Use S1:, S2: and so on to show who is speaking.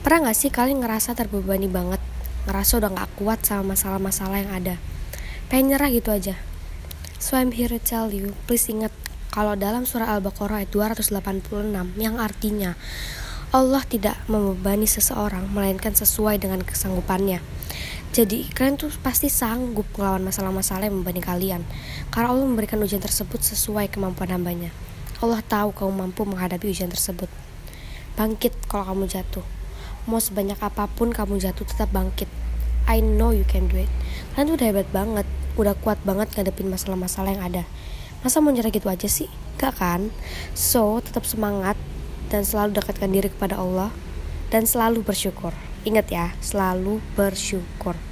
S1: Pernah gak sih kalian ngerasa terbebani banget? Ngerasa udah gak kuat sama masalah-masalah yang ada? Pengen nyerah gitu aja? So I'm here to tell you, please ingat kalau dalam surah Al-Baqarah ayat 286 yang artinya Allah tidak membebani seseorang melainkan sesuai dengan kesanggupannya. Jadi kalian tuh pasti sanggup melawan masalah-masalah yang membebani kalian karena Allah memberikan ujian tersebut sesuai kemampuan hambanya. Allah tahu kamu mampu menghadapi ujian tersebut. Bangkit kalau kamu jatuh mau sebanyak apa pun kamu jatuh tetap bangkit. I know you can do it. Kalian tuh udah hebat banget. Udah kuat banget ngadepin masalah-masalah yang ada. Masa mau nyerah gitu aja sih? Gak kan? So tetap semangat dan selalu dekatkan diri kepada Allah dan selalu bersyukur. Ingat ya selalu bersyukur